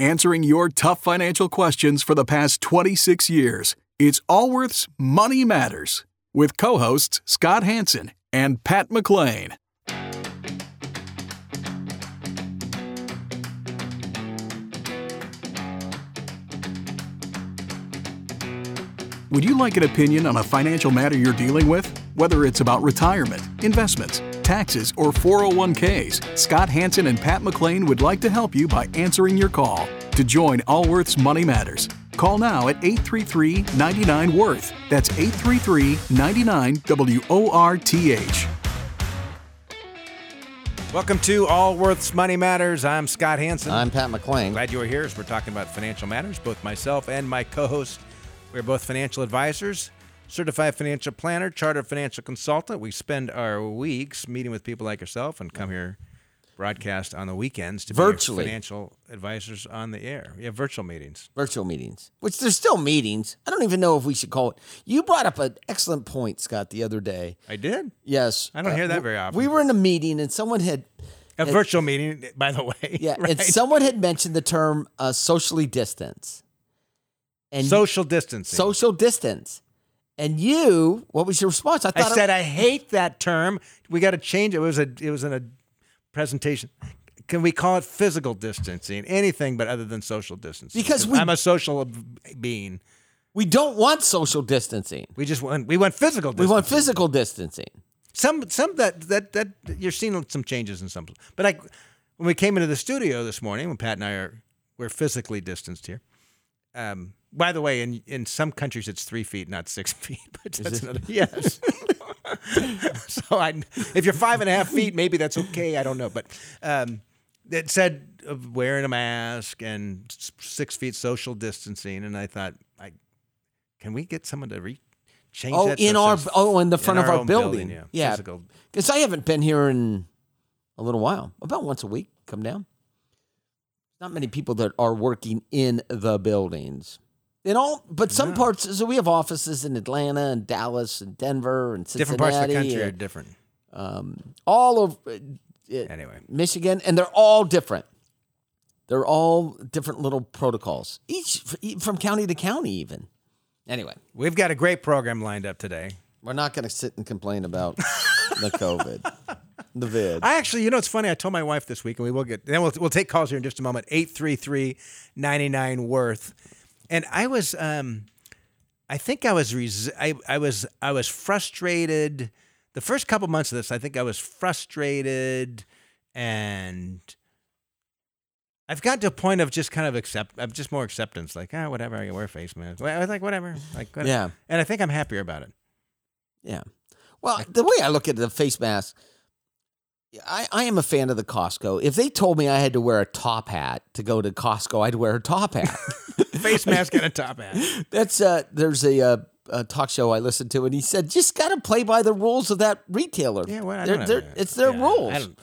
answering your tough financial questions for the past 26 years. It's Allworth's Money Matters with co hosts Scott Hanson and Pat McLean. Would you like an opinion on a financial matter you're dealing with? Whether it's about retirement, investments, taxes, or 401ks, Scott Hanson and Pat McLean would like to help you by answering your call. To join Allworth's Money Matters, call now at 833 99 Worth. That's 833 99 W O R T H. Welcome to Allworth's Money Matters. I'm Scott Hanson. I'm Pat McLean. Glad you're here as we're talking about financial matters. Both myself and my co host, we're both financial advisors, certified financial planner, chartered financial consultant. We spend our weeks meeting with people like yourself and come here broadcast on the weekends to Virtually. be financial advisors on the air. We have virtual meetings. Virtual meetings, which there's still meetings. I don't even know if we should call it. You brought up an excellent point, Scott, the other day. I did. Yes. I don't hear that very often. We were in a meeting and someone had, A virtual meeting, by the way. yeah, right? and someone had mentioned the term uh, socially distance. And social distancing. social distance. And you, what was your response? I I it- said I hate that term. We got to change it. It was a it was in a presentation. Can we call it physical distancing? Anything but other than social distancing. Because we- I'm a social being. we don't want social distancing. We just went we went physical distancing. We want physical distancing. some some that that that you're seeing some changes in some but like when we came into the studio this morning when Pat and I are we're physically distanced here. Um, by the way, in in some countries it's three feet, not six feet. But that's another yes. so I, if you're five and a half feet, maybe that's okay. I don't know, but um, it said of wearing a mask and s- six feet social distancing, and I thought, I can we get someone to re change Oh, that in our oh, in the front of our own building. yeah, yeah. physical Because I haven't been here in a little while, about once a week. Come down. Not many people that are working in the buildings. In all, but some No. parts. So we have offices in Atlanta and Dallas and Denver and Cincinnati. different parts of the country are different. um, all over uh, uh, Anyway, Michigan, and they're all different. They're all different little protocols, each from county to county, even. Anyway, we've got a great program lined up today. we're not going to sit and complain about the COVID, the vid. I actually, you know, it's funny. I told my wife this week, and we will get. Then we'll we'll take calls here in just a moment. 833-99 worth, and I was, um, I think I was, res- I, I was, I was frustrated. The first couple months of this, I think I was frustrated, and I've got to a point of just kind of accept, of just more acceptance. Like, ah, whatever. I can wear a face mask. Well, I was like, whatever. Like, whatever. Yeah. And I think I'm happier about it. Yeah. Well, the way I look at the face mask, I, I am a fan of the Costco. If they told me I had to wear a top hat to go to Costco, I'd wear a top hat. Face mask and a top hat. That's uh there's a, uh a talk show I listened to, and he said just got to play by the rules of that retailer. Yeah, well, I They're- don't they're- it's their yeah, rules. I don't,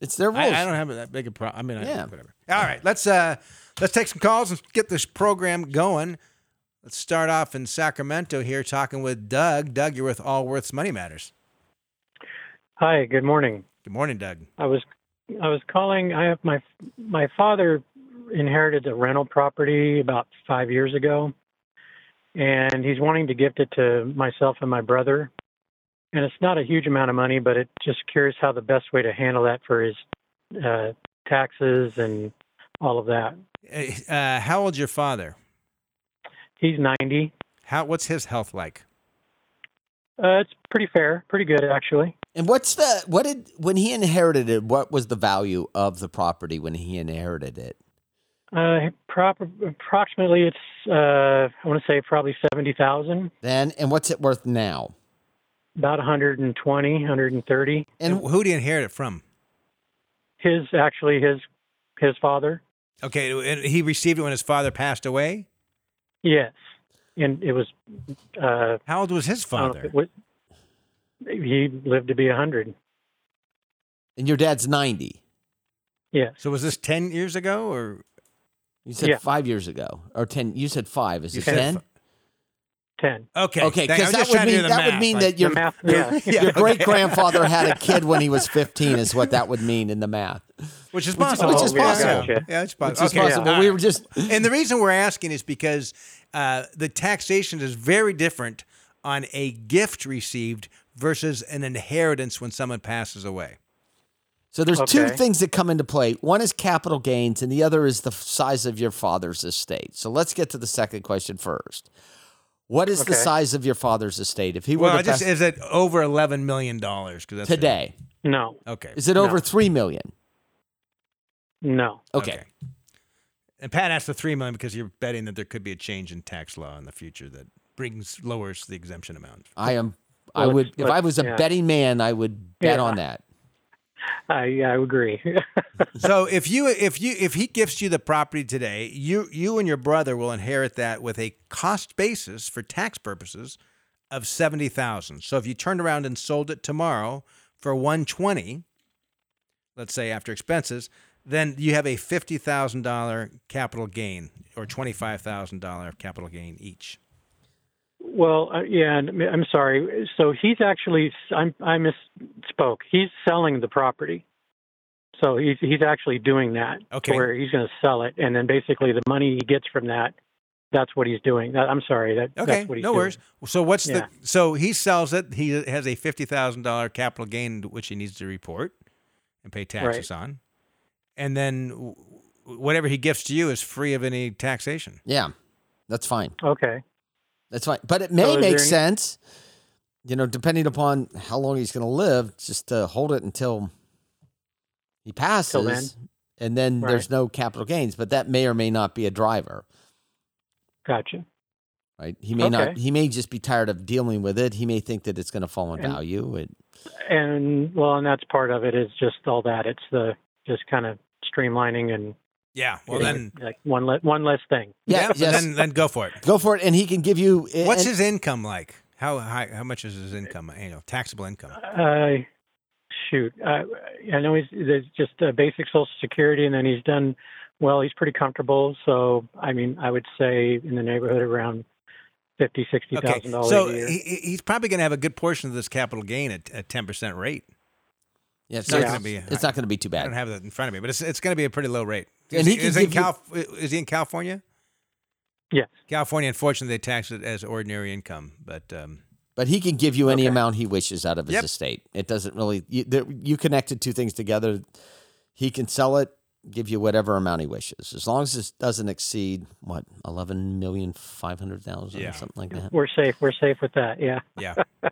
It's their rules. I, I don't have that big a problem. I mean, I, Yeah. whatever. All right, let's uh, let's take some calls and get this program going. Let's start off in Sacramento here, talking with Doug. Doug, you're with Allworth's Money Matters. Hi, good morning. Good morning, Doug. I was I was calling. I have my my father inherited a rental property about five years ago, and he's wanting to gift it to myself and my brother. And it's not a huge amount of money, but it just curious how the best way to handle that for his uh, taxes and all of that. Uh, how old's your father? He's ninety. How what's his health like? Uh, it's pretty fair, pretty good actually. and what's the what did when he inherited it? What was the value of the property when he inherited it? Uh, prop- approximately, it's uh, I want to say probably seventy thousand. Then and what's it worth now? about 120, 130. And And who do you inherit it from? His actually his his father. Okay, and he received it when his father passed away. Yes, and it was. Uh, How old was his I don't know if father? was- he lived to be a hundred. and your dad's ninety. Yes, So was this ten years ago, or You said Yeah. five years ago or ten. You said five. Is You it said ten? ten. Okay. Okay, because that would trying to do mean the that would mean like- that your the math, your, yeah. Yeah, your okay. great grandfather had a kid when he was 15 is what that would mean in the math. which is possible. which is possible. Yeah, yeah, it's Which possible. is possible. We were just and the reason we're asking is because uh, the taxation is very different on a gift received versus an inheritance when someone passes away. So there's two things that come into play. One is capital gains, and the other is the size of your father's estate. So let's get to the second question first. What is the size of your father's estate? If he were Well, to just pass is it over eleven million dollars? Because today, No, Okay. is it over No. three million? no. Okay. And Pat asked the three million because you're betting that there could be a change in tax law in the future that brings lowers the exemption amount. I am. I Let's- would, if I was a yeah. betting man, I would bet Yeah. on that. I I agree. so if you if you if he gifts you the property today, you you and your brother will inherit that with a cost basis for tax purposes of seventy thousand. So if you turned around and sold it tomorrow for one twenty, let's say after expenses, then you have a fifty thousand dollar capital gain or twenty five thousand dollar capital gain each. Well, uh, yeah. and I'm sorry. So he's actually I'm, I misspoke. He's selling the property. So he's he's actually doing that. Okay. Where he's going to sell it, and then basically the money he gets from that, that's what he's doing. That, I'm sorry. That Okay, that's what he's no doing. worries. So what's Yeah. the so he sells it. He has a fifty thousand dollar capital gain which he needs to report and pay taxes on, and then whatever he gifts to you is free of any taxation. Yeah, that's fine. Okay. That's fine. But it may So make any- sense, you know, depending upon how long he's going to live, just to hold it until he passes. then. And then Right. there's no capital gains, but that may or may not be a driver, Gotcha. right? He may not. He may just be tired of dealing with it. He may think that it's going to fall in And- value. It, And well, and that's part of it is just all that. It's the just kind of streamlining and Yeah. Well, Yeah. then like one le- one less thing. yeah, so yes. then then go for it. go for it, and he can give you. What's and- his income like? How high? How much is his income annual taxable income? Uh, shoot, uh, I know he's there's just a basic Social Security, and then he's done well. He's pretty comfortable. So I mean, I would say in the neighborhood around fifty, sixty Okay, dollars so a year. he, he- he's probably going to have a good portion of this capital gain at a ten percent rate. Yeah, it's not not gonna be- It's not going to be too bad. I don't have that in front of me, but it's it's going to be a pretty low rate. And Is he he, can is, he in give you- is he in California? yes. California, unfortunately, they tax it as ordinary income, but um, But he can give you any Okay. amount he wishes out of his Yep. estate. It doesn't really. You, there, you connected two things together. He can sell it, give you whatever amount he wishes, as long as it doesn't exceed what eleven million five hundred thousand, Yeah. something like that. We're safe. We're safe with that. Yeah. yeah. All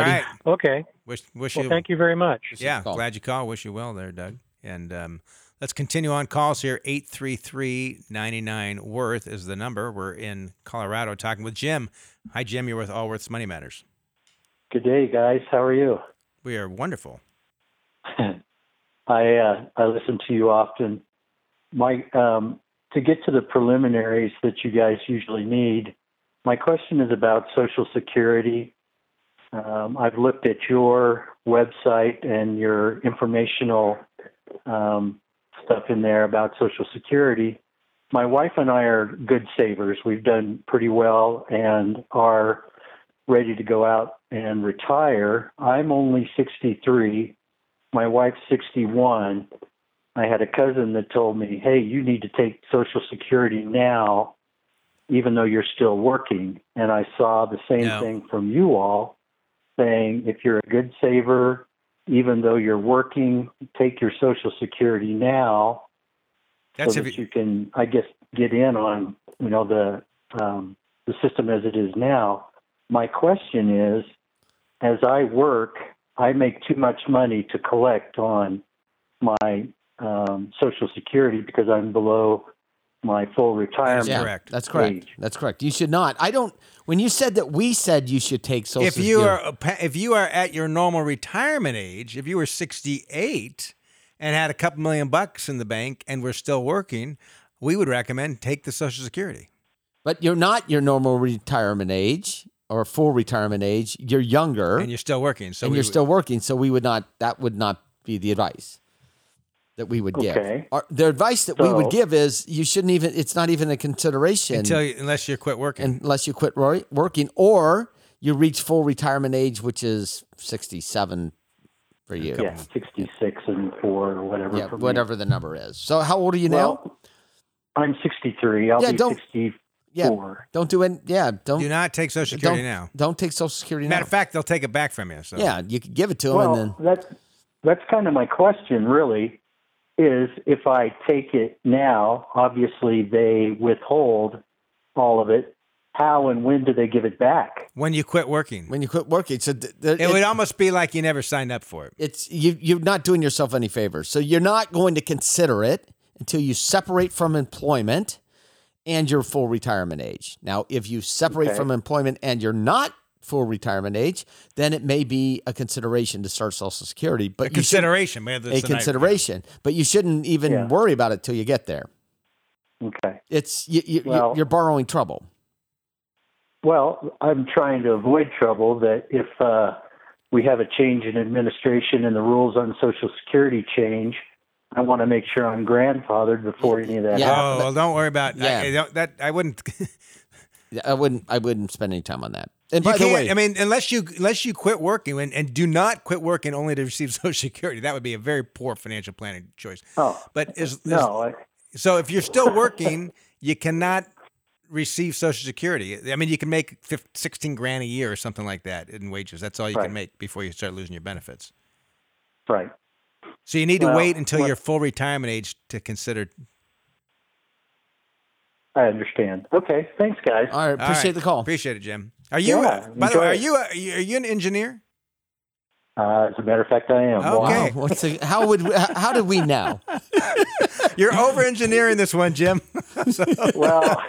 right. Okay. Wish, wish Well, you. thank you very much. Yeah, glad you called. Wish you well there, Doug. And um, let's continue on calls here. 833-99 Worth is the number. We're in Colorado talking with Jim. Hi, Jim. You're with Allworth's Money Matters. Good day, guys. How are you? We are wonderful. I uh, I listen to you often. My um, to get to the preliminaries that you guys usually need. My question is about Social Security. Um, I've looked at your website and your informational um, stuff in there about Social Security. My wife and I are good savers. We've done pretty well and are ready to go out and retire. I'm only 63. My wife's 61. I had a cousin that told me, hey, you need to take Social Security now, even though you're still working. And I saw the same No. thing from you all saying, if you're a good saver, even though you're working, take your Social Security now That's so that you, you can, I guess, get in on you know the um, the system as it is now. My question is, as I work, I make too much money to collect on my um, Social Security because I'm below my full retirement. Yeah, correct. That's correct. age. That's correct. You should not. I don't. When you said that, we said you should take Social if you Security. are if you are at your normal retirement age, if you were 68 and had a couple million bucks in the bank and were still working, we would recommend take the Social Security. but you're not your normal retirement age or full retirement age. You're younger, And you're still working. So and we you're would- still working. So we would not. That would not be the advice. That we would give. Okay. Our, the advice that we would give is you shouldn't even. It's not even a consideration Until you, unless you quit working. unless you quit ro- working or you reach full retirement age, which is sixty-seven for you. Yeah, 66 and 4 or whatever. Yeah, for me. whatever the number is. So how old are you now? I'm 63. I'll Yeah, be don't- 64. Yeah, don't do it. Yeah, don't Do not take Social Security don't, now. Don't take Social Security Matter now. of fact, they'll take it back from you. So. yeah, you could give it to them Well, and then that's that's kind of my question, really. Is if I take it now, obviously they withhold all of it. How and when do they give it back? When you quit working, when you quit working, so th- th- it, would almost be like you never signed up for it. it's you you're not doing yourself any favors. So you're not going to consider it until you separate from employment and your full retirement age. Now, if you separate Okay. from employment and you're not full retirement age, then it may be a consideration to start Social Security. But A consideration, man. a consideration, but you shouldn't even Yeah. worry about it till you get there. Okay. It's you, you, Well- you're borrowing trouble. Well, I'm trying to avoid trouble that if uh, we have a change in administration and the rules on Social Security change, I want to make sure I'm grandfathered before any of that Yeah. Oh well, don't worry about. Yeah. I, I don't, that. I wouldn't. I wouldn't. I wouldn't spend any time on that. And You by the way, I mean, unless you unless you quit working and, and do not quit working only to receive Social Security, that would be a very poor financial planning choice. Oh, But is, is- no. I, so if you're still working, you cannot receive Social Security. I mean, you can make 15, 16 grand a year or something like that in wages. That's all you Right. can make before you start losing your benefits. right. So you need to wait until what- your full retirement age to consider. I understand. Okay. Thanks, guys. all right, appreciate right. the call. Appreciate it, Jim. Are you? Yeah, by the way, are you? A, are you are you an engineer? Uh, as a matter of fact, I am. Okay. Wow, what's the, how would we, how how did we know? You're over engineering this one, Jim. So- Well,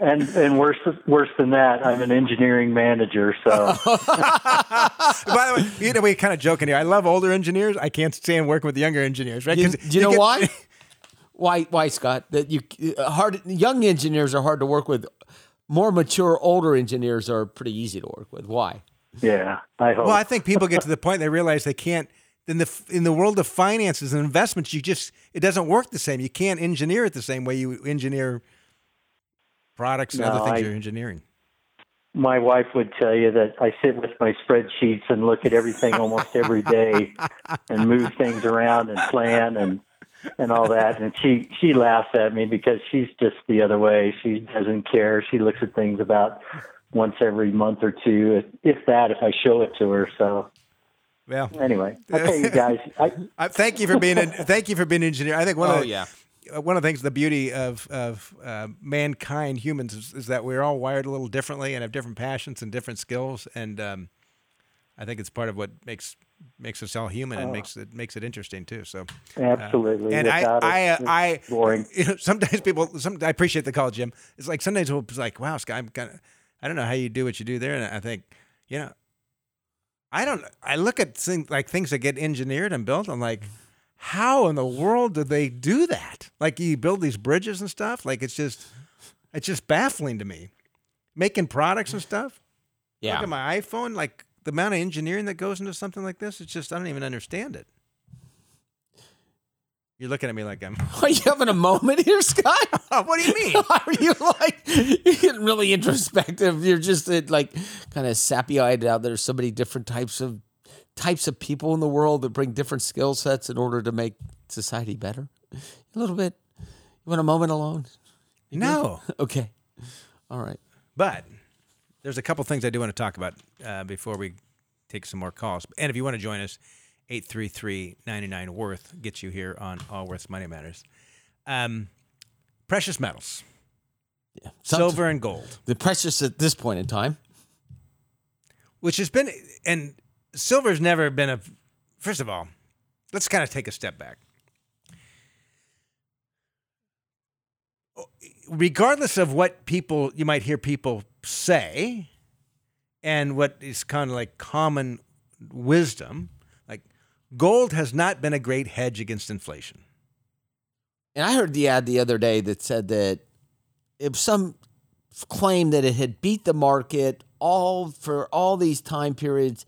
and and worse worse than that, I'm an engineering manager. So By the way, you know, we kind of joking here. I love older engineers. I can't stand working with younger engineers, right? You, 'Cause do you know get- why? Why why Scott? That you uh, hard young engineers are hard to work with. More mature older engineers are pretty easy to work with. Why? yeah, I hope. Well, I think people get to the point they realize they can't. In the in the world of finances and investments, you just it doesn't work the same. You can't engineer it the same way you engineer products and No, other things I- you're engineering. my wife would tell you that I sit with my spreadsheets and look at everything almost every day and move things around and plan and and all that. And she she laughs at me because she's just the other way. She doesn't care. She looks at things about once every month or two if, if that if I show it to her. So Well, anyway okay you guys I, I, thank you for being a, thank you for being an engineer. I think one of Oh, the, yeah. uh, one of the things, the beauty of of uh, mankind, humans, is, is that we're all wired a little differently and have different passions and different skills, and um, I think it's part of what makes makes us all human and makes it makes it interesting too. So, absolutely and I it, I uh, it's I boring You know, sometimes people. Some I appreciate the call, Jim. It's like sometimes we'll be like, "Wow, Scott, I'm kind of. I don't know how you do what you do there," and I think, you know, I don't. I look at things like things that get engineered and built. I'm like, how in the world do they do that? Like you build these bridges and stuff. Like it's just, it's just baffling to me. Making products and stuff. Yeah. Look at my iPhone. Like the amount of engineering that goes into something like this. It's just I don't even understand it. You're looking at me like I'm. Are you having a moment here, Scott? what do you mean? Are you like you're getting really introspective? You're just uh, like kind of sappy eyed out. There's so many different types of types of people in the world that bring different skill sets in order to make society better. A little bit. You want a moment alone? No. Okay. All right. But there's a couple things I do want to talk about uh, before we take some more calls. And if you want to join us, 833-99 Worth gets you here on Allworth's Money Matters. Um, precious metals, Yeah. Silver and gold, The precious at this point in time. which has been, and silver's never been a, first of all, let's kind of take a step back. Regardless of what people, you might hear people say, and what is kind of like common wisdom, like gold has not been a great hedge against inflation. And I heard the ad the other day that said that if some claim that it had beat the market all for all these time periods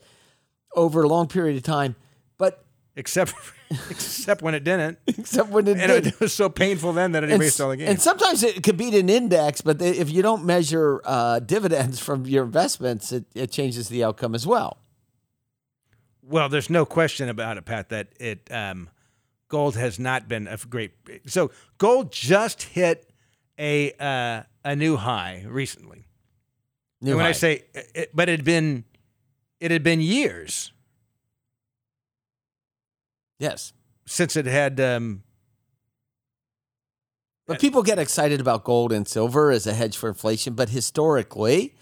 over a long period of time, but Except for, except when it didn't. except when it And did. it was so painful then that it and, erased all the gains. and sometimes it could beat an index, but they, if you don't measure uh, dividends from your investments, it, it changes the outcome as well. Well, there's no question about it, Pat, that it um, gold has not been a great. So gold just hit a uh, a new high recently. New and when high. I say, it, but it had been it had been years yes, since it had. Um, but people get excited about gold and silver as a hedge for inflation, but historically,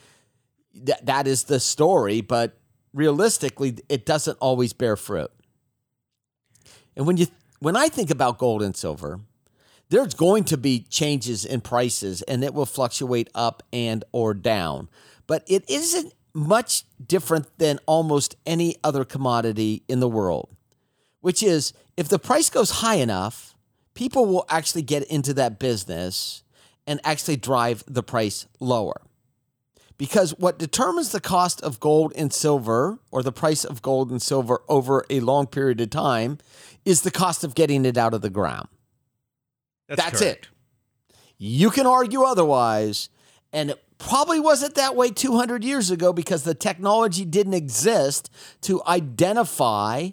that that is the story. But realistically, it doesn't always bear fruit. And when you when I think about gold and silver, there's going to be changes in prices and it will fluctuate up and or down. But it isn't much different than almost any other commodity in the world, which is if the price goes high enough, people will actually get into that business and actually drive the price lower. Because what determines the cost of gold and silver, or the price of gold and silver over a long period of time, is the cost of getting it out of the ground. that's That's it. You can argue otherwise, and it probably wasn't that way 200 years ago because the technology didn't exist to identify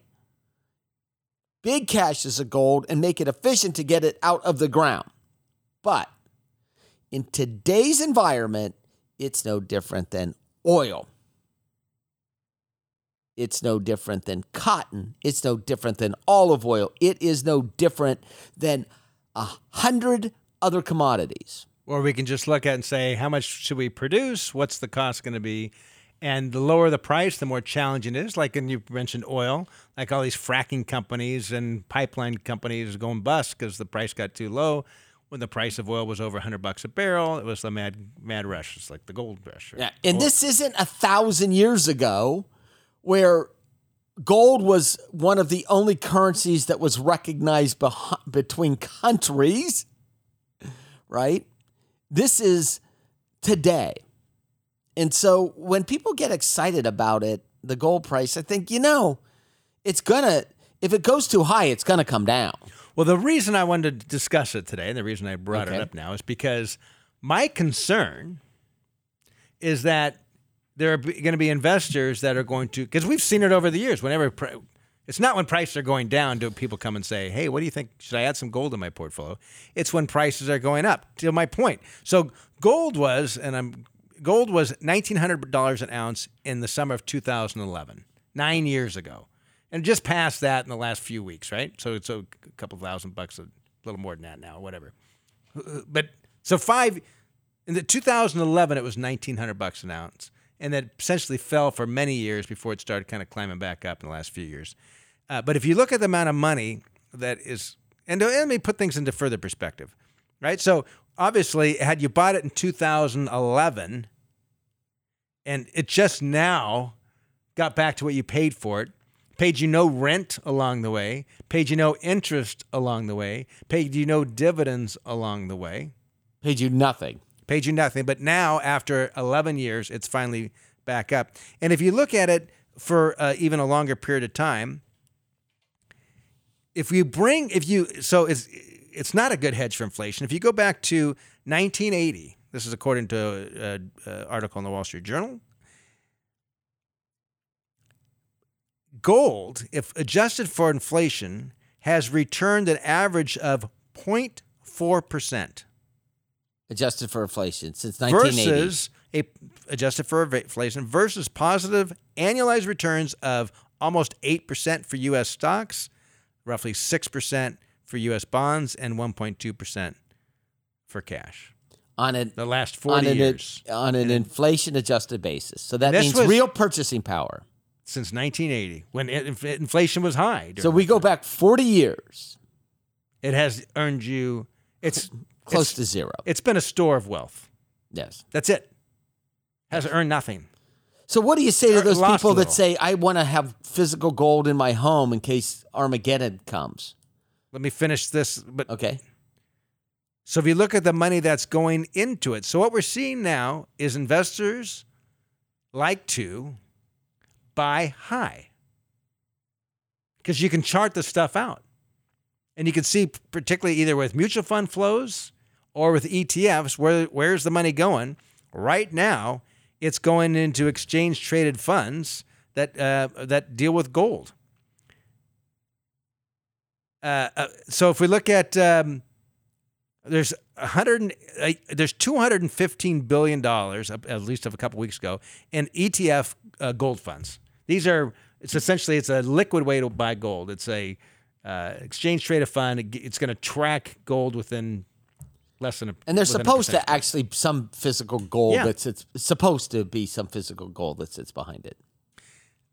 big caches of gold and make it efficient to get it out of the ground. But in today's environment, it's no different than oil. It's no different than cotton. It's no different than olive oil. It is no different than a hundred other commodities. Or we can just look at and say, how much should we produce? What's the cost going to be? And the lower the price, the more challenging it is. Like, and you mentioned oil, like all these fracking companies and pipeline companies going bust because the price got too low. When the price of oil was over 100 bucks a barrel, it was the mad mad rush. It's like the gold rush. Yeah, and this isn't a thousand years ago where gold was one of the only currencies that was recognized beh- between countries, right? This is today. And so when people get excited about it, the gold price, I think, you know, it's gonna, if it goes too high, it's gonna come down. Well, the reason I wanted to discuss it today, and the reason I brought Okay. it up now, is because my concern is that there are going to be investors that are going to, because we've seen it over the years. Whenever it's not when prices are going down do people come and say, "Hey, what do you think? Should I add some gold in my portfolio?" It's when prices are going up. To my point, so gold was, and I'm gold was nineteen hundred dollars an ounce in the summer of 2011, nine years ago, and just past that in the last few weeks, right? So it's a couple thousand bucks, a little more than that now, whatever. But so five in the 2011, it was 1900 bucks an ounce, and that essentially fell for many years before it started kind of climbing back up in the last few years. Uh, but if you look at the amount of money that is, and let me put things into further perspective, right? So obviously, had you bought it in 2011, and it just now got back to what you paid for it, paid you no rent along the way, paid you no interest along the way, paid you no dividends along the way Paid you nothing. paid you nothing. But now, after 11 years, it's finally back up. And if you look at it for uh, even a longer period of time, if you bring, if you, so it's, it's not a good hedge for inflation. If you go back to 1980, this is according to an article in the Wall Street Journal. Gold, if adjusted for inflation, has returned an average of 0.4% Adjusted for inflation since 1980. versus a adjusted for inflation versus positive annualized returns of almost 8% for US stocks, roughly 6% for US bonds and 1.2% for cash. on an The last on 40 an, years on an inflation adjusted basis. So that means was- real purchasing power. since 1980 when it, inflation was high. So we go back 40 years, it has earned you it's close it's, to zero. it's been a store of wealth. Yes. That's it. Has earned nothing. So what do you say to those lost people that say, I want to have physical gold in my home in case Armageddon comes? Let me finish this but Okay. So if you look at the money that's going into it, so what we're seeing now is investors like to buy high. because you can chart the stuff out. And you can see, particularly either with mutual fund flows or with ETFs, where where's the money going? Right now, it's going into exchange traded funds that uh, that deal with gold. Uh, uh, so if we look at um, there's 100 uh, there's 215 billion dollars at least of a couple weeks ago in ETF uh, gold funds. These are it's essentially it's a liquid way to buy gold. It's a uh, exchange traded fund. It's going to track gold within less than a and a supposed to actually some physical gold Yeah. that sits supposed to be some physical gold that sits behind it.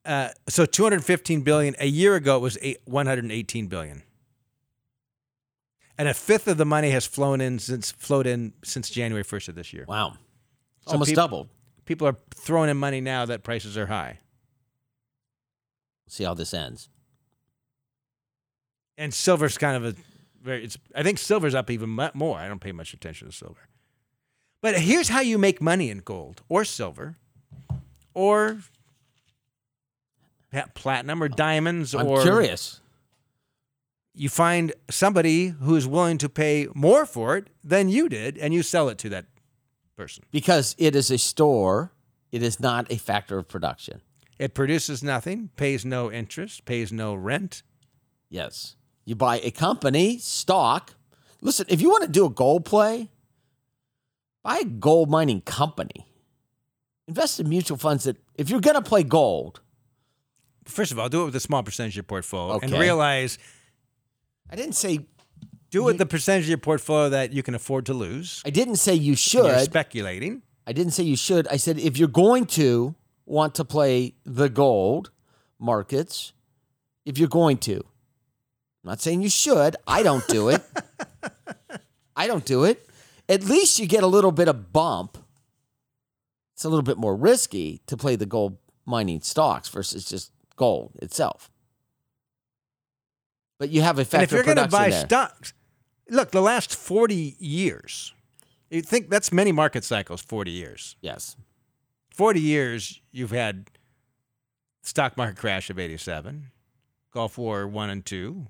Uh, so 215 billion a year ago it was eight, 118 billion and a fifth of the money has flown in since flowed in since january 1st of this year Wow, So almost doubled. people are throwing in money now that prices are high See how this ends. and silver's kind of a very it's i think silver's up even more i don't pay much attention to silver but here's how you make money in gold or silver or platinum or diamonds I'm or curious. You find somebody who's willing to pay more for it than you did and you sell it to that person Because it is a store, it is not a factor of production. it produces nothing pays no interest pays no rent Yes. You buy a company stock. Listen, if you want to do a gold play, buy a gold mining company. Invest in mutual funds that, if you're going to play gold, first of all do it with a small percentage of your portfolio and realize I didn't say, do it the percentage of your portfolio that you can afford to lose I didn't say you You're should. speculating I didn't say you should. I said if you're going to want to play the gold markets, if you're going to, I'm not saying you should. I don't do it. I don't do it. At least you get a little bit of bump. It's a little bit more risky to play the gold mining stocks versus just gold itself. But you have a and if you're going to buy there. stocks look the last 40 years you think that's many market cycles 40 years yes. 40 years you've had stock market crash of 87 gulf war 1 and 2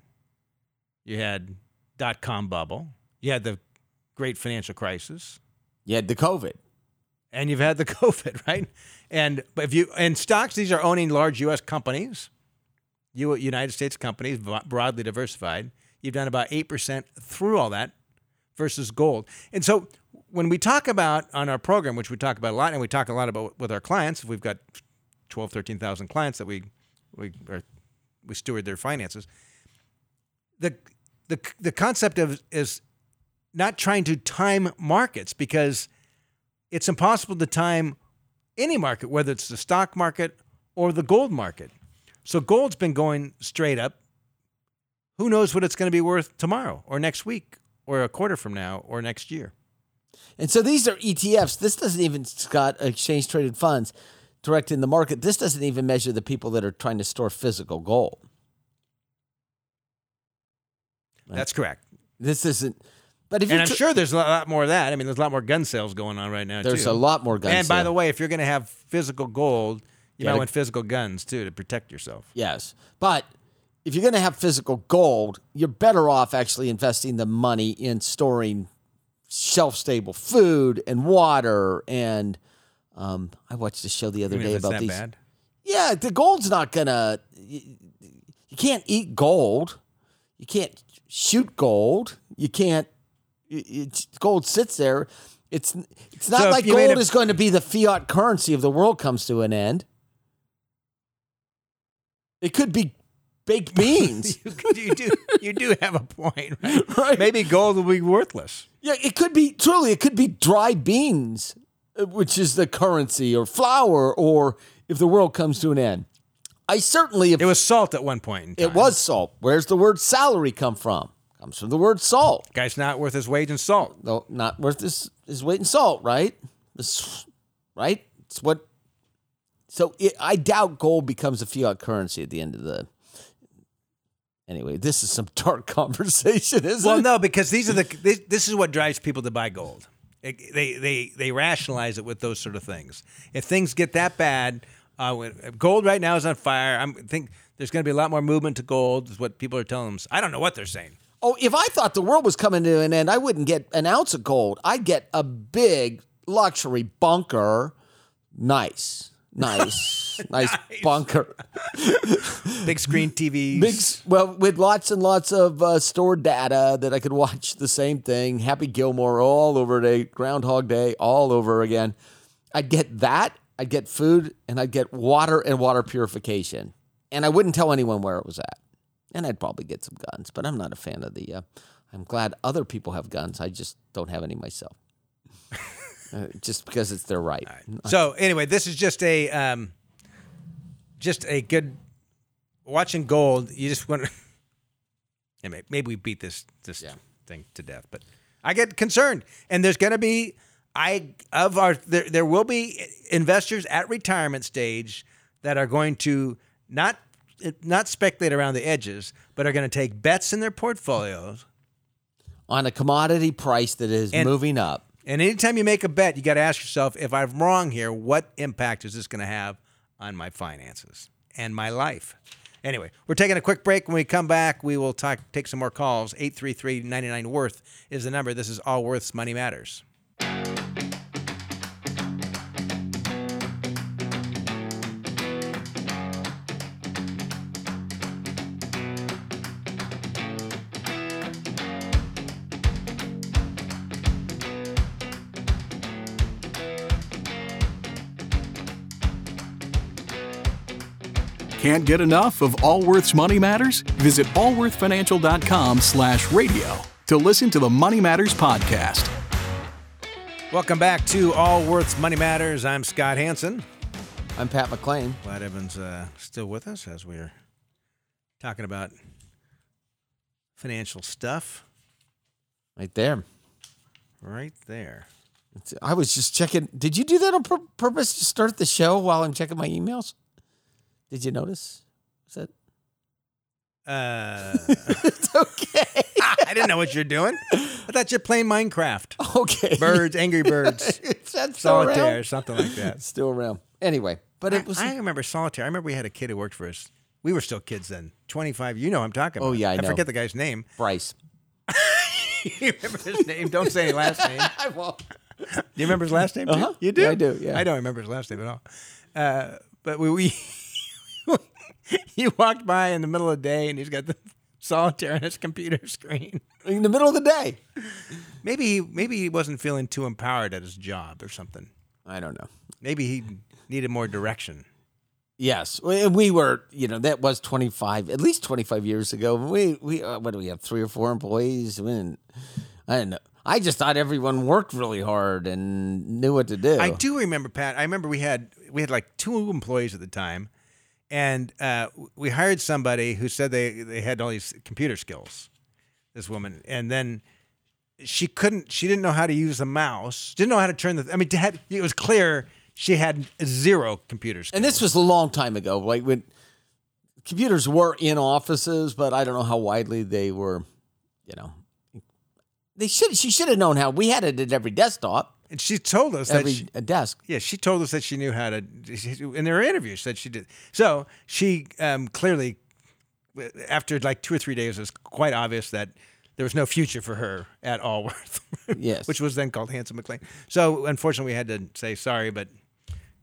you had dot com bubble you had the great financial crisis You had the COVID. and you've had the covid right and but if you and stocks these are owning large us companies you united states companies broadly diversified you've done about 8% through all that versus gold and so when we talk about on our program which we talk about a lot and we talk a lot about with our clients we've got 12 13000 clients that we we are, we steward their finances the the the concept of is not trying to time markets because it's impossible to time any market, whether it's the stock market or the gold market. So gold's been going straight up. Who knows what it's going to be worth tomorrow or next week or a quarter from now or next year? And so these are ETFs. This doesn't even, Scott, exchange traded funds direct in the market. This doesn't even measure the people that are trying to store physical gold. That's correct. This isn't. But if And I'm sure there's a lot more of that. I mean, there's a lot more gun sales going on right now. there's too. a lot more guns. And by the way, if you're going to have physical gold, you might want physical guns too to protect yourself. yes, but if you're going to have physical gold, you're better off actually investing the money in storing shelf-stable food and water. And um, I watched a show the other day if it's about that these. bad. Yeah, the gold's not gonna. You, you can't eat gold. You can't shoot gold. You can't. it- It's, gold sits there. It's it's not So if like you made gold a- is going to be the fiat currency of the world comes to an end. It could be baked beans. you, you do you do have a point, right? Right. Maybe gold will be worthless. yeah, it could be truly. It could be dry beans, uh, which is the currency, or flour, or if the world comes to an end. I certainly It was salt at one point. In time. It was salt. Where's the word salary come from? Comes from the word salt. Guy's not worth his wage in salt. No, not worth this his weight in salt, right? This, right? It's what. So it, I doubt gold becomes a fiat currency at the end of the. Anyway, this is some dark conversation, isn't Well, it? Well, no, because these are the this, this is what drives people to buy gold. It- they they they rationalize it with those sort of things. If things get that bad, uh, gold right now is on fire. I'm think There's going to be a lot more movement to gold. Is what people are telling them. I don't know what they're saying. Oh, if I thought the world was coming to an end, I wouldn't get an ounce of gold. I'd get a big luxury bunker. Nice. Nice. nice, bunker. Big screen TVs. Big, s- well, with lots and lots of uh, stored data that I could watch the same thing, Happy Gilmore all over day, Groundhog Day all over again. I'd get that. I'd get food, and I'd get water and water purification. And I wouldn't tell anyone where it was at. And I'd probably get some guns, but I'm not a fan of the. Uh, I'm glad other people have guns. I just don't have any myself. Uh, just because it's their right. So anyway, this is just a um, just a good watching gold. You just want maybe we beat this this Yeah. thing to death, but I get concerned, and there's going to be I of our there there will be investors at retirement stage that are going to not not speculate around the edges, but are going to take bets in their portfolios. On a commodity price that is And- moving up. And anytime you make a bet, you got to ask yourself, if I'm wrong here, what impact is this going to have on my finances and my life? Anyway, we're taking a quick break. When we come back, we will talk, take some more calls. 833-99 Worth is the number. This is Allworth's Money Matters. Can't get enough of Allworth's Money Matters? Visit allworthfinancial.com slash radio to listen to the Money Matters podcast. Welcome back to Allworth's Money Matters. I'm Scott Hanson. I'm Pat McLean. Glad Evan's uh, still with us as we're talking about financial stuff Right there. right there. It's- I was just checking. Did you do that on pur- purpose to start the show while I'm checking my emails? Did you notice? Is that Uh, it's okay? I didn't know what you're doing. I thought you're playing Minecraft. okay. Birds, Angry Birds, Solitaire, around? something like that. Still around. Anyway, but it was. I remember Solitaire. I remember we had a kid who worked for us. We were still kids then. 25. You know I'm talking about. Oh, yeah, I know. forget the guy's name. Bryce. you remember his name? Don't say any last name. I won't. Do you remember his last name? Uh-huh. You do? Yeah, I do, yeah. I don't remember his last name at all. Uh, but we, we he walked by in the middle of the day and he's got the solitaire on his computer screen. In the middle of the day. Maybe he maybe he wasn't feeling too empowered at his job or something. I don't know. Maybe he needed more direction. Yes, we we were. You know, that was 25, at least 25 years ago. We we uh, what do we have? Three or four employees. We didn't, I didn't know. I just thought everyone worked really hard and knew what to do. I do remember Pat. I remember we had we had like two employees at the time, and uh, we hired somebody who said they they had all these computer skills. This woman, and then she couldn't. She didn't know how to use the mouse. Didn't know how to turn the. I mean, had, it was clear she had zero computer skills. And this was a long time ago. Like when computers were in offices, but I don't know how widely they were. You know, they should. She should have known how. We had it at every desktop, and she told us that every she, a desk. Yeah, she told us that she knew how to. In her interview, she said she did. So she um, clearly, after like two or three days, it was quite obvious that there was no future for her at Allworth. Yes. which was then called Hanson McLean. So unfortunately, we had to say sorry, but.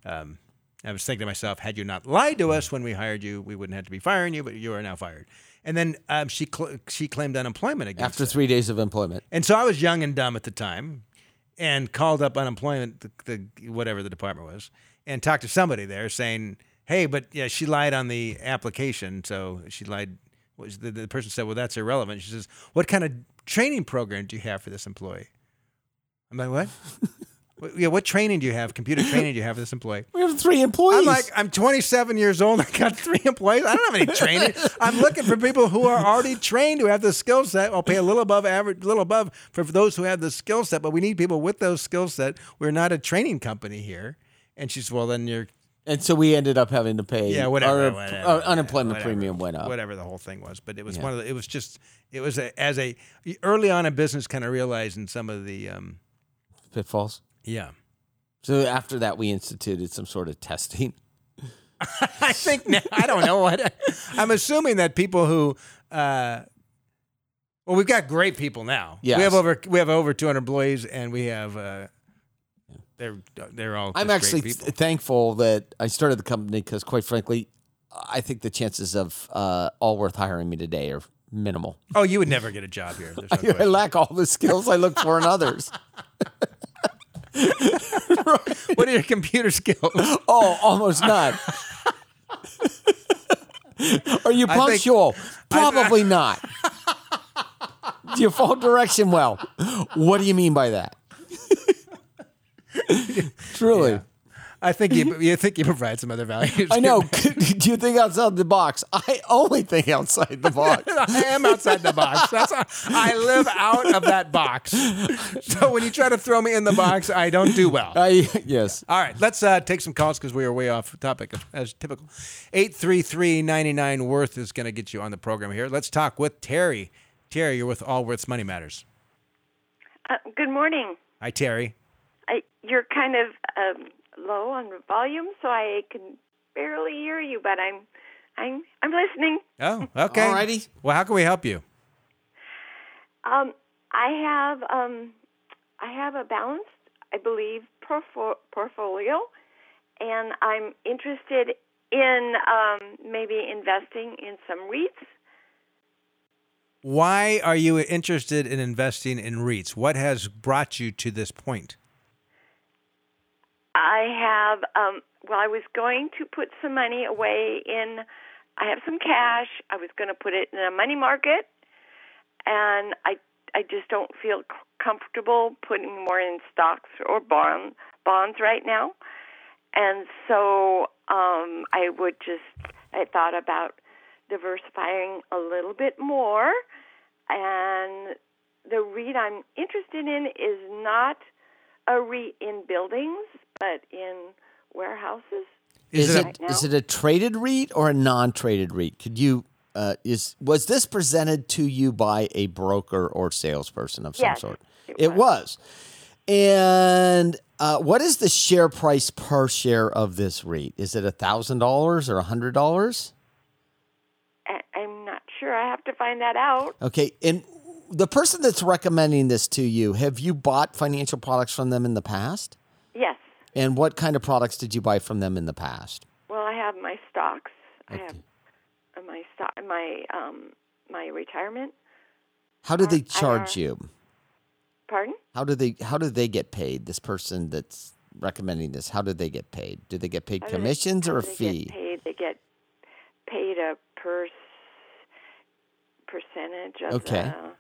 Um, I was thinking to myself, had you not lied to us when we hired you, we wouldn't have to be firing you, but you are now fired. And then um, she cl- she claimed unemployment against After three days of employment, And so I was young and dumb at the time and called up unemployment, the, the whatever the department was, and talked to somebody there saying, hey, but yeah, she lied on the application. So she lied. Was the, the person said, well, that's irrelevant. She says, what kind of training program do you have for this employee? I'm like, what? What- yeah, what training do you have? Computer training do you have for this employee? we have three employees. I'm like, I'm 27 years old. I got three employees. I don't have any training. I'm looking for people who are already trained, who have the skill set. I'll pay a little above average, a little above for those who have the skill set. But we need people with those skill set. We're not a training company here. And she's, well, then you're, and so we ended up having to pay. yeah, whatever. Our, whatever, our unemployment whatever, premium went up. Whatever the whole thing was, but it was Yeah. one of the. It was just. It was a, as a early on in business, kind of realizing some of the. um Pitfalls. Yeah. So after that, we instituted some sort of testing. I think now, I don't know what I'm assuming that people who uh, well we've got great people now. Yes. We have over we have over 200 employees and we have uh, they're they're all I'm actually great people. th- thankful that I started the company because, quite frankly, I think the chances of uh, Allworth hiring me today are minimal. Oh, you would never get a job here. No I question. lack all the skills I look for in others. what are your computer skills? Oh, almost none. Are you I think- punctual? Probably not. Do you follow direction well? What do you mean by that? Truly. I think you you think you provide some other values. I know. Do you think outside the box? I only think outside the box. I am outside the box. That's I live out of that box. So when you try to throw me in the box, I don't do well. I, yes. All right, let's uh, take some calls because we are way off topic as typical. 833-99 Worth is going to get you on the program here. Let's talk with Terry. Terry, you're with All Allworth's Money Matters. Uh, good morning. Hi, Terry. I, you're kind of um, low on the volume, so I can barely hear you, but I'm I'm I'm listening. Oh, okay. Alrighty. Well, how can we help you? Um, I have um, I have a balanced, I believe, portfo- portfolio, and I'm interested in um, maybe investing in some REITs. Why are you interested in investing in REITs? What has brought you to this point? I have um well I was going to put some money away in I have some cash. I was going to put it in a money market and I I just don't feel comfortable putting more in stocks or bond bonds right now. And so um I would just I thought about diversifying a little bit more and the REIT I'm interested in is not a REIT in buildings, but in warehouses. Is, it it right is it a traded REIT or a non-traded REIT? Could you uh, is was this presented to you by a broker or salesperson of some Yes, sort? it was. And uh, what is the share price per share of this REIT? Is it a thousand dollars or a hundred dollars? I, I'm not sure. I have to find that out. Okay, and the person that's recommending this to you, have you bought financial products from them in the past? Yes. And what kind of products did you buy from them in the past? Well, I have my stocks. I have uh, my stock, my um, my retirement. How do they charge you? Pardon? How do they how do they get paid? This person that's recommending this, how do they get paid? Do they get paid How do they- commissions or a fee? Get paid. They get paid a per percentage of Okay. the.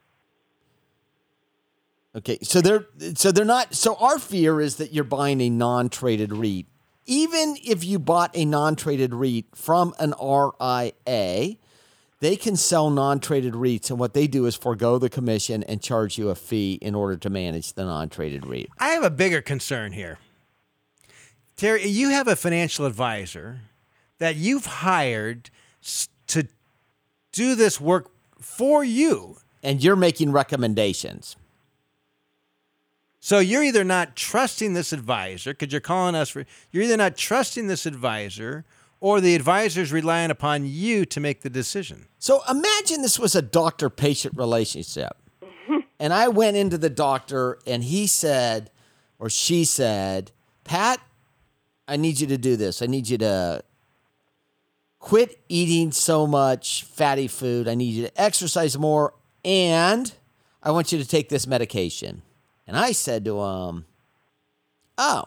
Okay, so they're so they're not. So our fear is that you're buying a non-traded REIT. Even if you bought a non-traded REIT from an RIA, they can sell non-traded REITs, and what they do is forego the commission and charge you a fee in order to manage the non-traded REIT. I have a bigger concern here. Terry, you have a financial advisor that you've hired to do this work for you. And you're making recommendations. So you're either not trusting this advisor because you're calling us for you're either not trusting this advisor or the advisor's relying upon you to make the decision. So imagine this was a doctor patient relationship. and I went into the doctor and he said, or she said, Pat, I need you to do this. I need you to quit eating so much fatty food. I need you to exercise more. And I want you to take this medication. And I said to him, Oh,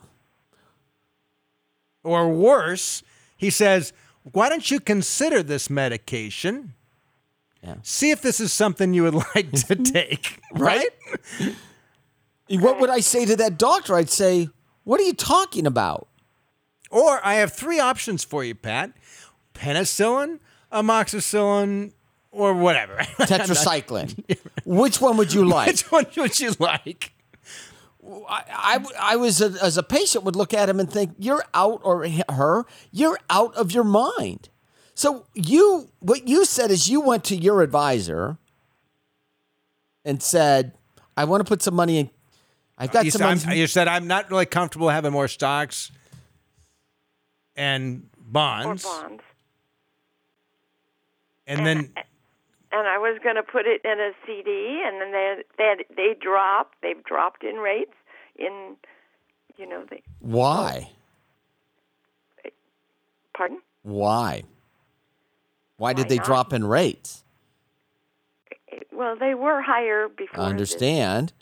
Or worse, he says, "Why don't you consider this medication? Yeah. See if this is something you would like to take." right? what would I say to that doctor? I'd say, What are you talking about? Or I have three options for you, Pat: penicillin, amoxicillin, or whatever. Tetracycline. Which one would you like? Which one would you like? I, I, I was a, as a patient would look at him and think you're out or her you're out of your mind so you what you said is you went to your advisor and said i want to put some money in i've got You some said, money you said I'm not really comfortable having more stocks and bonds, or bonds. and then and I was going to put it in a CD, and then they they they dropped. They've dropped in rates in, you know, the Why? pardon. Why? Why did Why they not? drop in rates? Well, they were higher before. I this. understand.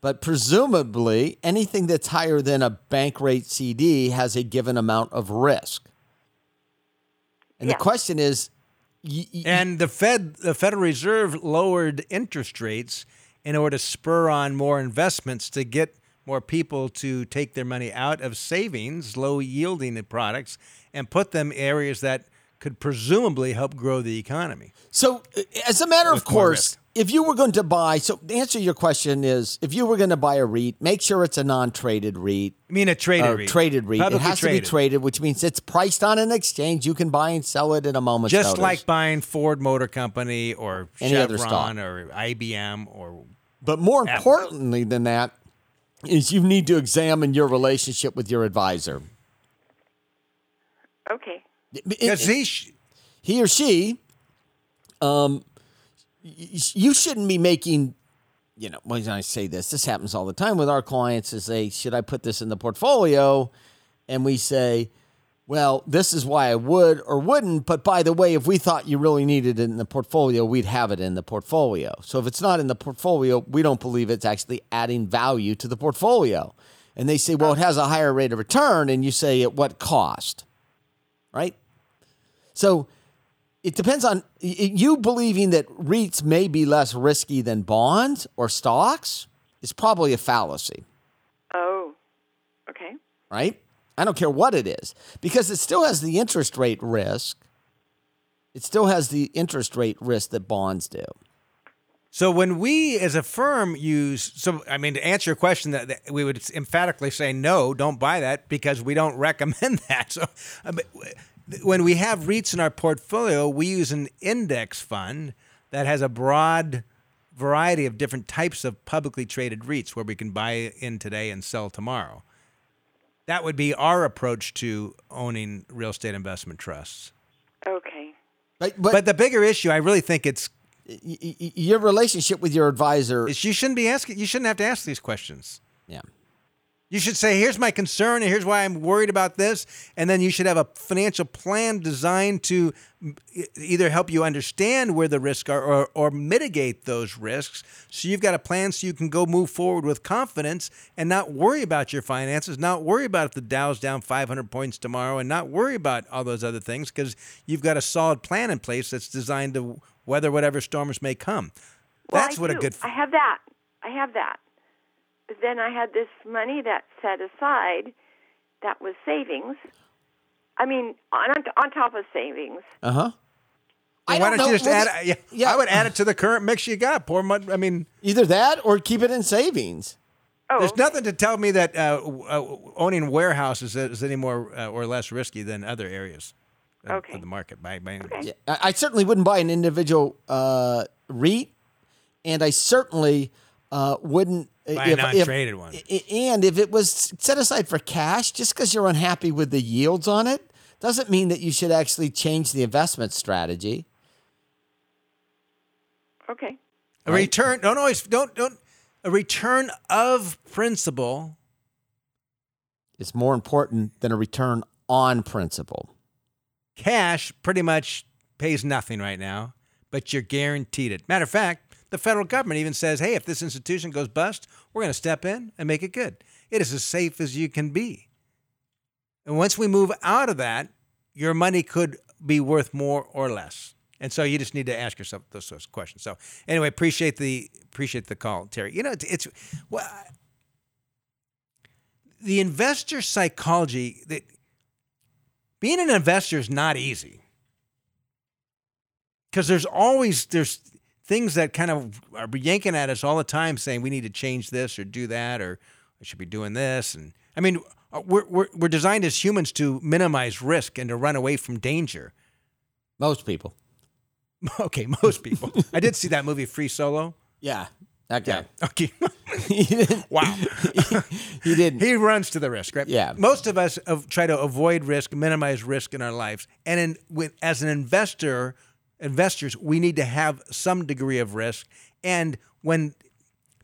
But presumably, anything that's higher than a bank rate CD has a given amount of risk. And Yeah. the question is, y- y- and the Fed, the Federal Reserve, lowered interest rates in order to spur on more investments to get more people to take their money out of savings, low yielding products, and put them in areas that could presumably help grow the economy. So, as a matter of With more course, risk. If you were going to buy, so the answer to your question is if you were going to buy a REIT, make sure it's a non traded REIT. I mean, a traded Or REIT. traded REIT. Publicly it has to be traded, which means it's priced on an exchange. You can buy and sell it in a moment. Just notice. like buying Ford Motor Company or Any other Chevron stock. or IBM or But more Apple. importantly than that is you need to examine your relationship with your advisor. Okay. because he he or she, um, y- you shouldn't be making, you know, when I say this, this happens all the time with our clients is they, should I put this in the portfolio? And we say, well, this is why I would or wouldn't. But by the way, if we thought you really needed it in the portfolio, we'd have it in the portfolio. So if it's not in the portfolio, we don't believe it's actually adding value to the portfolio. And they say, well, it has a higher rate of return. And you say, at what cost? Right? So it depends on you believing that REITs may be less risky than bonds or stocks is probably a fallacy, Oh. Okay. right? I don't care what it is because it still has the interest rate risk. It still has the interest rate risk that bonds do. So when we as a firm use, so I mean, to answer your question, that, that we would emphatically say no, don't buy that because we don't recommend that. So uh, but when we have REITs in our portfolio, we use an index fund that has a broad variety of different types of publicly traded REITs where we can buy in today and sell tomorrow. That would be our approach to owning real estate investment trusts. Okay. But, but, But the bigger issue, I really think it's y- y- y- your relationship with your advisor, is you shouldn't be asking. You shouldn't have to ask these questions. yeah. You should say, here's my concern, and here's why I'm worried about this. And then you should have a financial plan designed to either help you understand where the risks are or, or mitigate those risks. So you've got a plan so you can go move forward with confidence and not worry about your finances, not worry about if the Dow's down 500 points tomorrow, and not worry about all those other things because you've got a solid plan in place that's designed to weather whatever storms may come. Well, That's I what a do. good. I have that. I have that. But then I had this money that set aside that was savings. I mean, on on top of savings. Uh huh. Why don't you just add? Yeah, yeah. I would add it to the current mix you got. Pour money. I mean, Either that or keep it in savings. Oh, There's nothing to tell me that uh, uh, owning warehouses is any more uh, or less risky than other areas of, Okay. of the market. By, by any means. Yeah, I, I certainly wouldn't buy an individual uh, REIT, and I certainly uh, wouldn't Buy a non-traded one. And if it was set aside for cash, just because you're unhappy with the yields on it, doesn't mean that you should actually change the investment strategy. okay. A return. Don't always don't don't. A return of principal. is more important than a return on principal. Cash pretty much pays nothing right now, but you're guaranteed it. Matter of fact, the federal government even says, "Hey, if this institution goes bust, we're going to step in and make it good." It is as safe as you can be. And once we move out of that, your money could be worth more or less. And so you just need to ask yourself those questions. So anyway, appreciate the appreciate the call, Terry. You know, it's, it's well, the investor psychology that being an investor is not easy because there's always there's things that kind of are yanking at us all the time, saying we need to change this or do that or we should be doing this. And I mean, uh, we're we're, we're designed as humans to minimize risk and to run away from danger. Most people. Okay, most people. I did see that movie Free Solo. Yeah. Okay. Okay. he didn't. wow. He didn't. He runs to the risk, right? Yeah. Most of us try to avoid risk, minimize risk in our lives, and in, with, as an investor, investors, we need to have some degree of risk. And when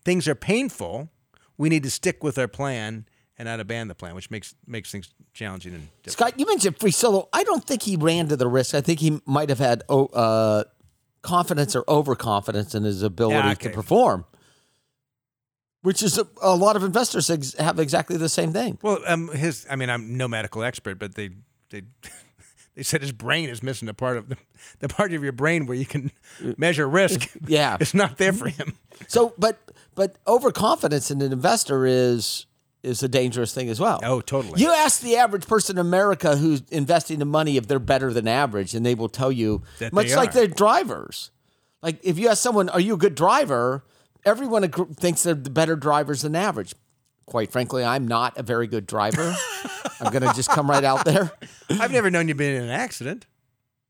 things are painful, we need to stick with our plan and not abandon the plan, which makes makes things challenging and difficult. Scott, you mentioned free solo. I don't think he ran to the risk. I think he might have had oh, uh, confidence or overconfidence in his ability Yeah, to perform, which is a, a lot of investors ex- have exactly the same thing. Well, um, his. I mean, I'm no medical expert, but they they they said his brain is missing the part of the the part of your brain where you can mm. measure risk. Yeah. it's not there for him. So, but but overconfidence in an investor is is a dangerous thing as well. Oh, totally. You ask the average person in America who's investing the money if they're better than average, and they will tell you, That much they like they're drivers. Like if you ask someone, "Are you a good driver?" Everyone thinks they're the better drivers than average. Quite frankly, I'm not a very good driver. I'm going to just come right out there. I've never known you been in an accident.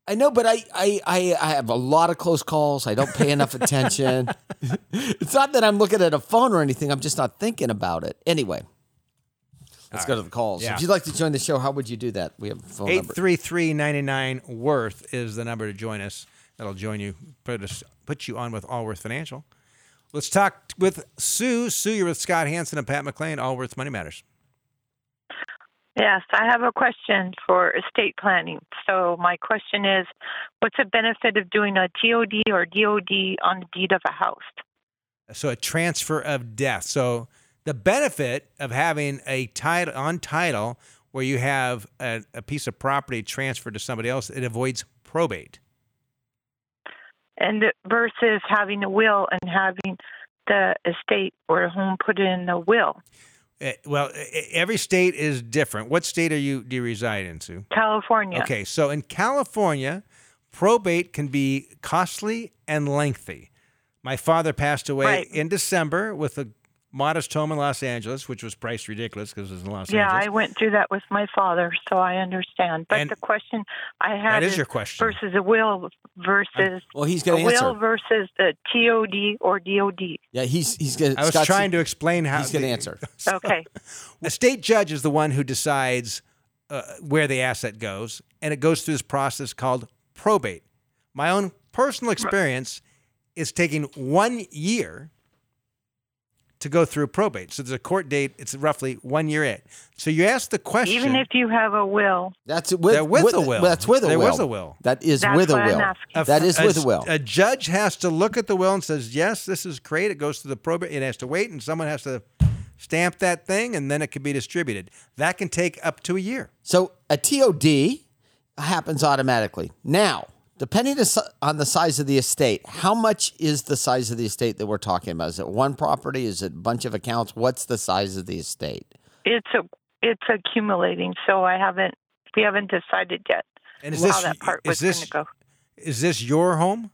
I know, but I, I, I, I have a lot of close calls. I don't pay enough attention. it's not that I'm looking at a phone or anything. I'm just not thinking about it. Anyway, let's go to the calls. Yeah. If you'd like to join the show, how would you do that? We have a phone Eight number. three three ninety nine worth is the number to join us. That'll join you, put us, put you on with Allworth Financial. Let's talk with Sue. Sue, you're with Scott Hanson and Pat McClain. Allworth Money Matters. Yes, I have a question for estate planning. So my question is, what's the benefit of doing a TOD or DOD on the deed of a house? So a transfer of death. So the benefit of having a title on title where you have a, a piece of property transferred to somebody else, it avoids probate. And versus having a will and having the estate or home put in the will. Eh, well, every state is different. What state are you do you reside in, Sue? California. Okay, so in California, probate can be costly and lengthy. My father passed away Right. in December with a modest home in Los Angeles, which was priced ridiculous because it was in Los Yeah, Angeles. Yeah, I went through that with my father, so I understand. But And the question I had that is your question. versus a will versus Well, he's going to answer will versus the TOD or DOD. Yeah, he's he's going. I was trying to explain how He's going to the- answer. Okay. A state judge is the one who decides uh, where the asset goes, and it goes through this process called probate. My own personal experience is taking one year to go through probate. So there's a court date; it's roughly one year in. So you ask the question. Even if you have a will, That's with, They're with a will. That's with a There will. There was a will. That is That's with a will. asking. That is with a a, will. A judge has to look at the will and says, "Yes, this is great." It goes to the probate. It has to wait, and someone has to stamp that thing, and then it can be distributed. That can take up to a year. So a TOD happens automatically. Now, depending on the size of the estate, how much is the size of the estate that we're talking about? Is it one property? Is it a bunch of accounts? What's the size of the estate? it's a it's accumulating. So I haven't we haven't decided yet And is how this that part is was going to go. is this your home?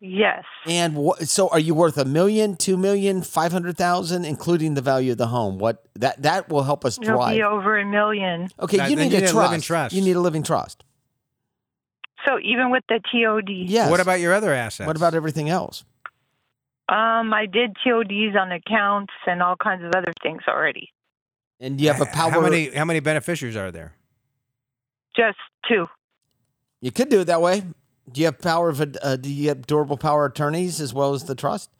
Yes. And wh- so, are you worth a million, two million, five hundred thousand, including the value of the home? What that that will help us It'll be over a million. Okay, Now, you need, you a trust. living trust. You need a living trust. So even with the TOD, Yes. What about your other assets? What about everything else? um, I did TODs on accounts and all kinds of other things already. And you have a power. How many how many beneficiaries are there? Just two. You could do it that way. Do you have power of? a- Uh, do you have durable power attorneys as well as the trust?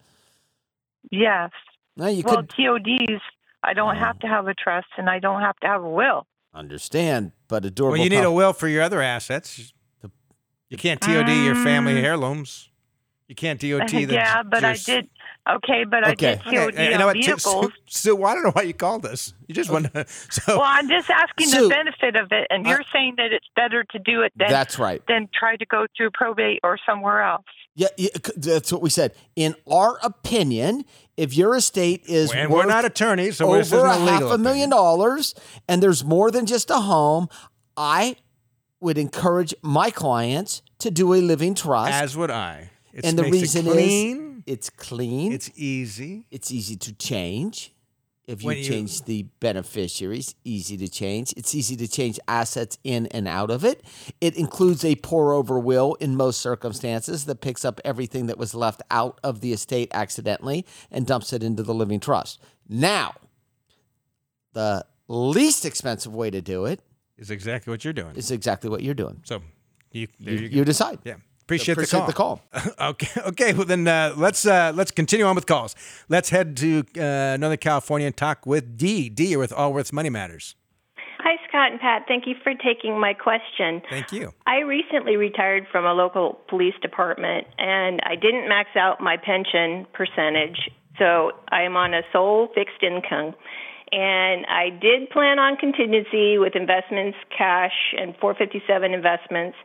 Yes. No, you well, could Well, TODs, I don't have to have a trust and I don't have to have a will. understand, but a durable. Well, you need power- a will for your other assets. You can't TOD your family heirlooms. You can't DOT the Mm. yeah, but I did. Okay, but I Okay. did TOD Okay, you know on what, Sue- vehicles. Sue, Sue, I don't know why you called us. You just want to. So Well, I'm just asking Sue, the benefit of it, and I- you're saying that it's better to do it than That's right. than try to go through probate or somewhere else. Yeah, yeah, that's what we said. In our opinion, if your estate is and worth we're not attorneys, so this over isn't a a half a million dollars, and there's more than just a home, I would encourage my clients to do a living trust. As would I. It's and the it reason clean. is it's clean. It's easy. it's easy to change if you When you- change the beneficiaries, easy to change. It's easy to change assets in and out of it. It includes a pour over will in most circumstances that picks up everything that was left out of the estate accidentally and dumps it into the living trust. Now, the least expensive way to do it Is exactly what you're doing. is exactly what you're doing. So you there You, you, you decide. yeah. Appreciate, Appreciate the call. the call. okay. Okay. Well, then uh, let's uh, let's continue on with calls. Let's head to uh, Northern California and talk with Dee. Dee, you're with Allworth's Money Matters. Hi, Scott and Pat. Thank you for taking my question. Thank you. I recently retired from a local police department and I didn't max out my pension percentage. So I am on a sole fixed income. And I did plan on contingency with investments, cash, and 457 investments.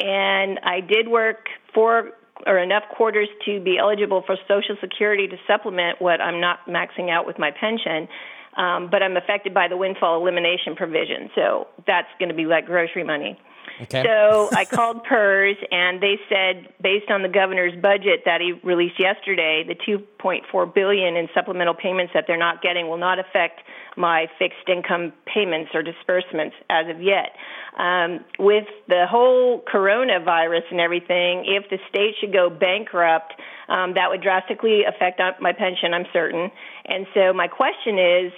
And I did work four or enough quarters to be eligible for Social Security to supplement what I'm not maxing out with my pension. Um, but I'm affected by the windfall elimination provision. So that's going to be like grocery money. Okay. So I called PERS, and they said, based on the governor's budget that he released yesterday, the 2.4 billion in supplemental payments that they're not getting will not affect my fixed income payments or disbursements as of yet. Um, with the whole coronavirus and everything, if the state should go bankrupt, um, that would drastically affect uh, my pension. I'm certain. And so my question is,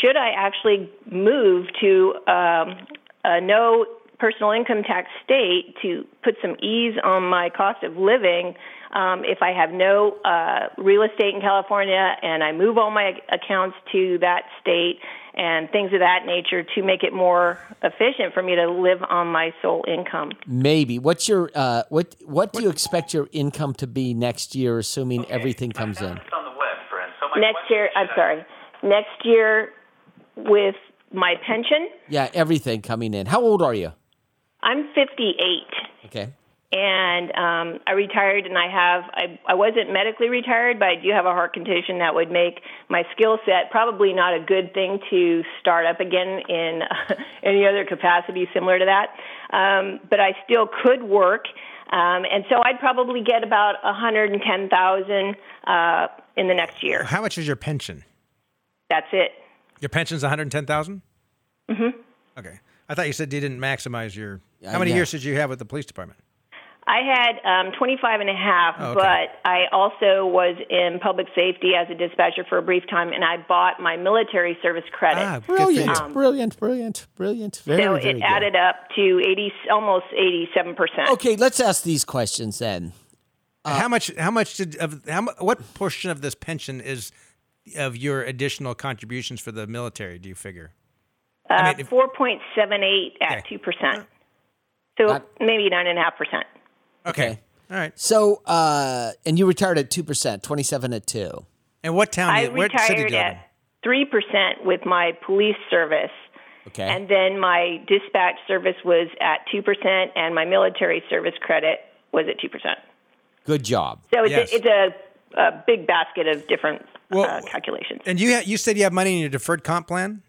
should I actually move to um, a no personal income tax state to put some ease on my cost of living um, if I have no uh, real estate in California and I move all my accounts to that state and things of that nature to make it more efficient for me to live on my sole income. Maybe. What's your uh, what what do you expect your income to be next year, assuming everything comes in? on the web, friend. So my Next year, I'm sorry, next year with my pension, Yeah, everything coming in. How old are you? I'm 58. Okay. and um, I retired, and I have I, I wasn't medically retired, but I do have a heart condition that would make my skill set probably not a good thing to start up again in any other capacity similar to that. Um, but I still could work, um, and so I'd probably get about hundred and ten thousand uh, in the next year. How much is your pension? That's it. Your pension's 110,000? Mm-hmm. Okay. I thought you said you didn't maximize your. Uh, How many yeah. years did you have with the police department? I had um, 25 and a half, Oh, okay. but I also was in public safety as a dispatcher for a brief time, and I bought my military service credit. Ah, good for you. Brilliant, brilliant, brilliant, brilliant. Very, so very it good. added up to 80, almost 87 percent. Okay, let's ask these questions then. how much? How much did of how What portion of this pension is of your additional contributions for the military? Do you figure? I mean, if- Four point seven eight at Okay. two percent. So That- maybe nine and a half percent. Okay. All right. So, uh, and you retired at two percent, twenty-seven at two. And what town? I do you, what city do retired you live in? at three percent with my police service. Okay. And then my dispatch service was at 2%, and my military service credit was at 2%. Good job. So it's, Yes. a, it's a, a big basket of different Well, uh, calculations. And you ha- you said you have money in your deferred comp plan.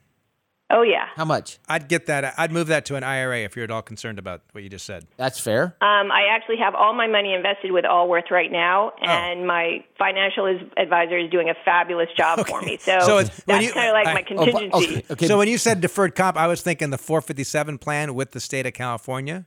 Oh, yeah. How much? I'd get that. I'd move that to an IRA if you're at all concerned about what you just said. That's fair. Um, I actually have all my money invested with Allworth right now, Oh. and my financial is, advisor is doing a fabulous job for me. So, So it's- when that's you- kind of like I- my Oh, contingency. okay. Okay. So when you said deferred comp, I was thinking the 457 plan with the state of California.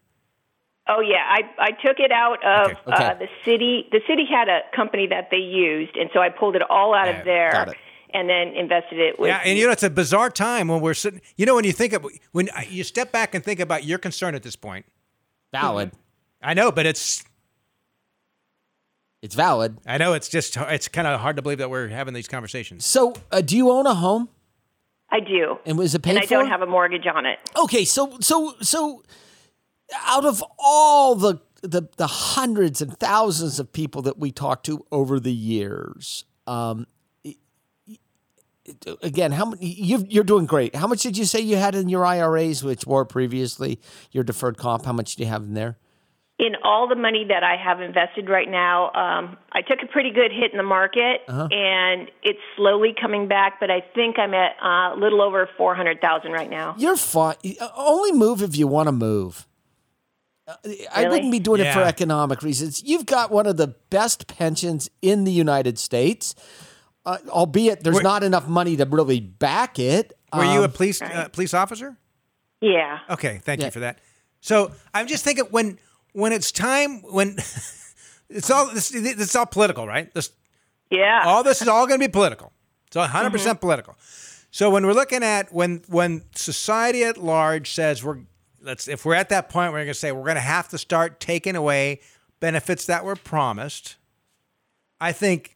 Oh yeah, I I took it out of Okay. Okay. Uh, the city. The city had a company that they used, and so I pulled it all out Yeah, of there got it. And then invested it with. Yeah, and you know it's a bizarre time when we're sitting. You know when you think of when you step back and think about your concern at this point. valid. I know, but it's It's valid. I know it's just it's kind of hard to believe that we're having these conversations. So, uh, do you own a home? I do, And was it paid and I for? don't have a mortgage on it. Okay, so so so out of all the the the hundreds and thousands of people that we talked to over the years, um, i- i- again, how many you you're doing great. How much did you say you had in your IRAs, which were previously your deferred comp? How much do you have in there? In all the money that I have invested right now, um, I took a pretty good hit in the market, Uh-huh. and it's slowly coming back. But I think I'm at uh, a little over four hundred thousand right now. You're fine. Only move if you want to move. Uh, I wouldn't be doing it for economic reasons. You've got one of the best pensions in the United States. Uh, albeit there's Were- not enough money to really back it. Were you a Um, police uh, police officer? Yeah. Okay, thank Yeah. you for that. So I'm just thinking when when it's time when it's all this it's all political, right? This Yeah. all this is all going to be political. It's 100% political. So when we're looking at when when society at large says we're let's if we're at that point we're going to say we're going to have to start taking away benefits that were promised. I think s-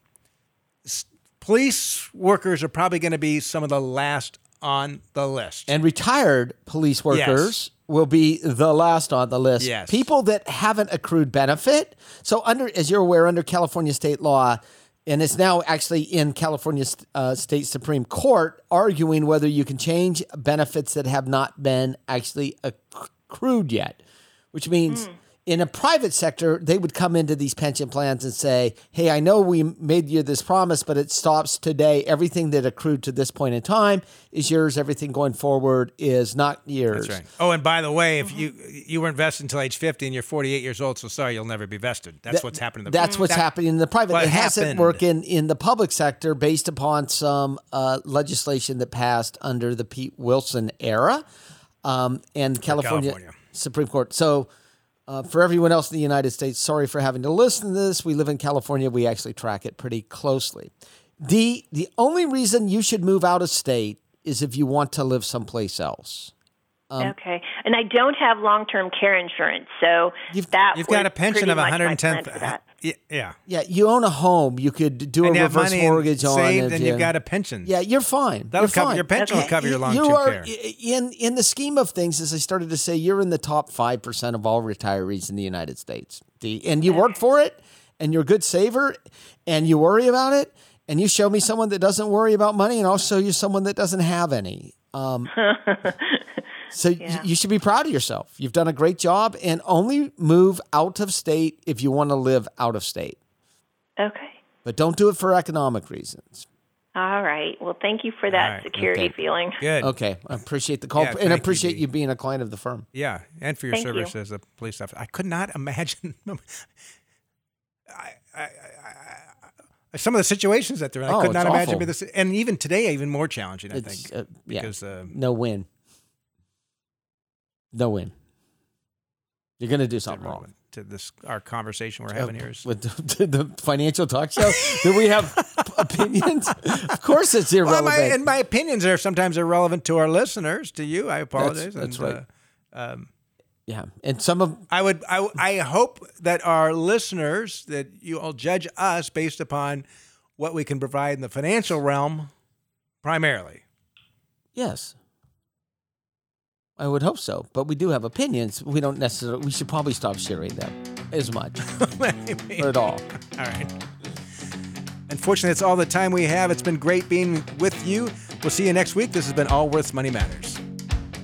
police workers are probably going to be some of the last on the list. and retired police workers will be the last on the list. Yes. People that haven't accrued benefit. So under, as you're aware, under California state law, and it's now actually in California uh, state supreme court arguing whether you can change benefits that have not been actually accrued yet, which means. In a private sector, they would come into these pension plans and say, Hey, I know we made you this promise, but it stops today. Everything that accrued to this point in time is yours. Everything going forward is not yours. That's right. Oh, and by the way, if you you weren't vested until age 50 and you're 48 years old, so sorry, you'll never be vested. That's That- what's happening. In the That's what's that- happening in the private. It hasn't worked in, in the public sector based upon some uh, legislation that passed under the Pete Wilson era um, and California, California. Supreme Court. So, uh, for everyone else in the United States, sorry for having to listen to this. We live in California. We actually track it pretty closely. The the only reason you should move out of state is if you want to live someplace else. Um, okay. And I don't have long-term care insurance, so You've- that You've got a pension of much my 110. plan for that. Yeah, yeah. Yeah, you own a home. You could do and a you have reverse money mortgage on saved, it. and yeah. you've got a pension. Yeah, you're fine. That'll you're cover fine. your pension will cover your long you term are care. in in the scheme of things, as I started to say, you're in the top five percent of all retirees in the United States. The, and you work for it, and you're a good saver, and you worry about it, and you show me someone that doesn't worry about money, and I'll show you someone that doesn't have any. Um, so y- you should be proud of yourself. You've done a great job, and only move out of state if you want to live out of state. Okay. But don't do it for economic reasons. All right. Well, thank you for that All right. security Okay. feeling. Good. Okay, I appreciate the call Yeah, and thank I you, appreciate Dee. you being a client of the firm. Yeah, and for your Thank service you. as a police officer. I could not imagine I, I, I, I, some of the situations that they're in. I Oh, could not imagine be this, and even today, even more challenging. I It's, think uh, yeah. because uh, No win. No win. You're going to do something wrong. to this our conversation we're having here is With the, the financial talk show, do we have opinions? Of course, it's well, irrelevant. my, and my opinions are sometimes irrelevant to our listeners. To you, I apologize. that's and, right. uh, um, yeah, and some of I would. I, I hope that our listeners that you all judge us based upon what we can provide in the financial realm, primarily. yes, I would hope so. But we do have opinions. We don't necessarily. We should probably stop sharing them as much or at all. All right. Unfortunately, that's all the time we have. It's been great being with you. We'll see you next week. This has been Allworth's Money Matters.